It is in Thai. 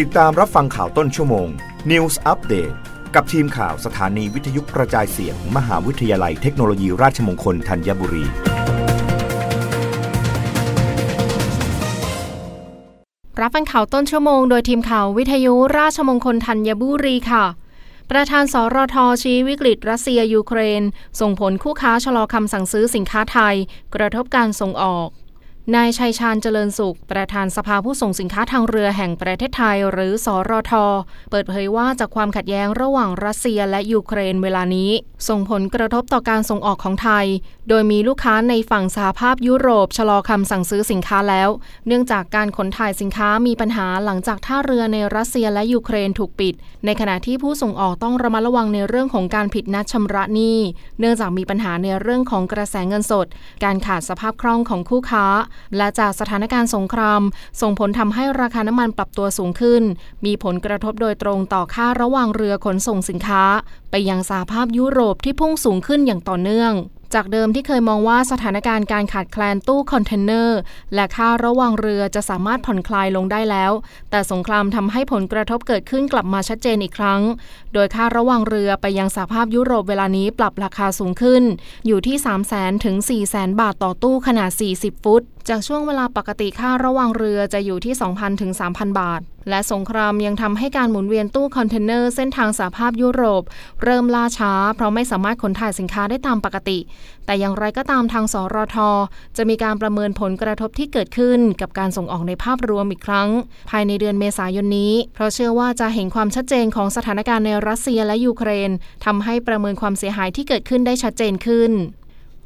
ติดตามรับฟังข่าวต้นชั่วโมง News Update กับทีมข่าวสถานีวิทยุกระจายเสียงมมหาวิทยาลัยเทคโนโลยีราชมงคลธัญบุรี รับฟังข่าวต้นชั่วโมงโดยทีมข่าววิทยุราชมงคลธัญบุรีค่ะ ประธานสรทชี้วิกฤตรัสเซียยูเครน ส่งผลคู่ค้าชะลอคำสั่งซื้อสินค้าไทย กระทบการส่งออก นายชัยชาญเจริญสุข ประธานสภาผู้ส่งสินค้าทางเรือแห่งประเทศไทย หรือสอรท เปิดเผยว่าจากความขัดแย้งระหว่างรัสเซียและยูเครนเวลานี้ ส่งผลกระทบต่อการส่งออกของไทย โดยมีลูกค้าในฝั่งสหภาพยุโรปชะลอคำสั่งซื้อสินค้าแล้ว เนื่องจากการขนถ่ายสินค้ามีปัญหาหลังจากท่าเรือในรัสเซียและยูเครนถูกปิด ในขณะที่ผู้ส่งออกต้องระมัดระวังในเรื่องของการผิดนัดชำระหนี้ เนื่องจากมีปัญหาในเรื่องของกระแสเงินสด การขาดสภาพคล่องของคู่ค้าและจากสถานการณ์สงคราม ส่งผลทำให้ราคาน้ำมันปรับตัวสูงขึ้น มีผลกระทบโดยตรงต่อค่าระหว่างเรือขนส่งสินค้า ไปยังสหภาพยุโรปที่พุ่งสูงขึ้นอย่างต่อเนื่องจากเดิมที่เคยมองว่าสถานการณ์การขาดแคลนตู้คอนเทนเนอร์และค่าระหว่างเรือจะสามารถผ่อนคลายลงได้แล้ว แต่สงครามทำให้ผลกระทบเกิดขึ้นกลับมาชัดเจนอีกครั้ง โดยค่าระหว่างเรือไปยังสหภาพยุโรปเวลานี้ปรับราคาสูงขึ้น อยู่ที่ 3 0 0 0 0 0 ถึง 4 0 0 0 0บาทต่อตู้ขนาด 40 ฟุตจากช่วงเวลาปกติค่าระหว่างเรือจะอยู่ที่ 2,000ถึง3,000 บาท และสงครามยังทำให้การหมุนเวียนตู้คอนเทนเนอร์เส้นทางสหภาพยุโรป เริ่มล่าช้า เพราะไม่สามารถขนถ่ายสินค้าได้ตามปกติ แต่อย่างไรก็ตามทางสรท จะมีการประเมินผลกระทบที่เกิดขึ้นกับการส่งออกในภาพรวมอีกครั้ง ภายในเดือนเมษายนนี้ เพราะเชื่อว่าจะเห็นความชัดเจนของสถานการณ์ในรัสเซียและยูเครนทำให้ประเมินความเสียหายที่เกิดขึ้นได้ชัดเจนขึ้น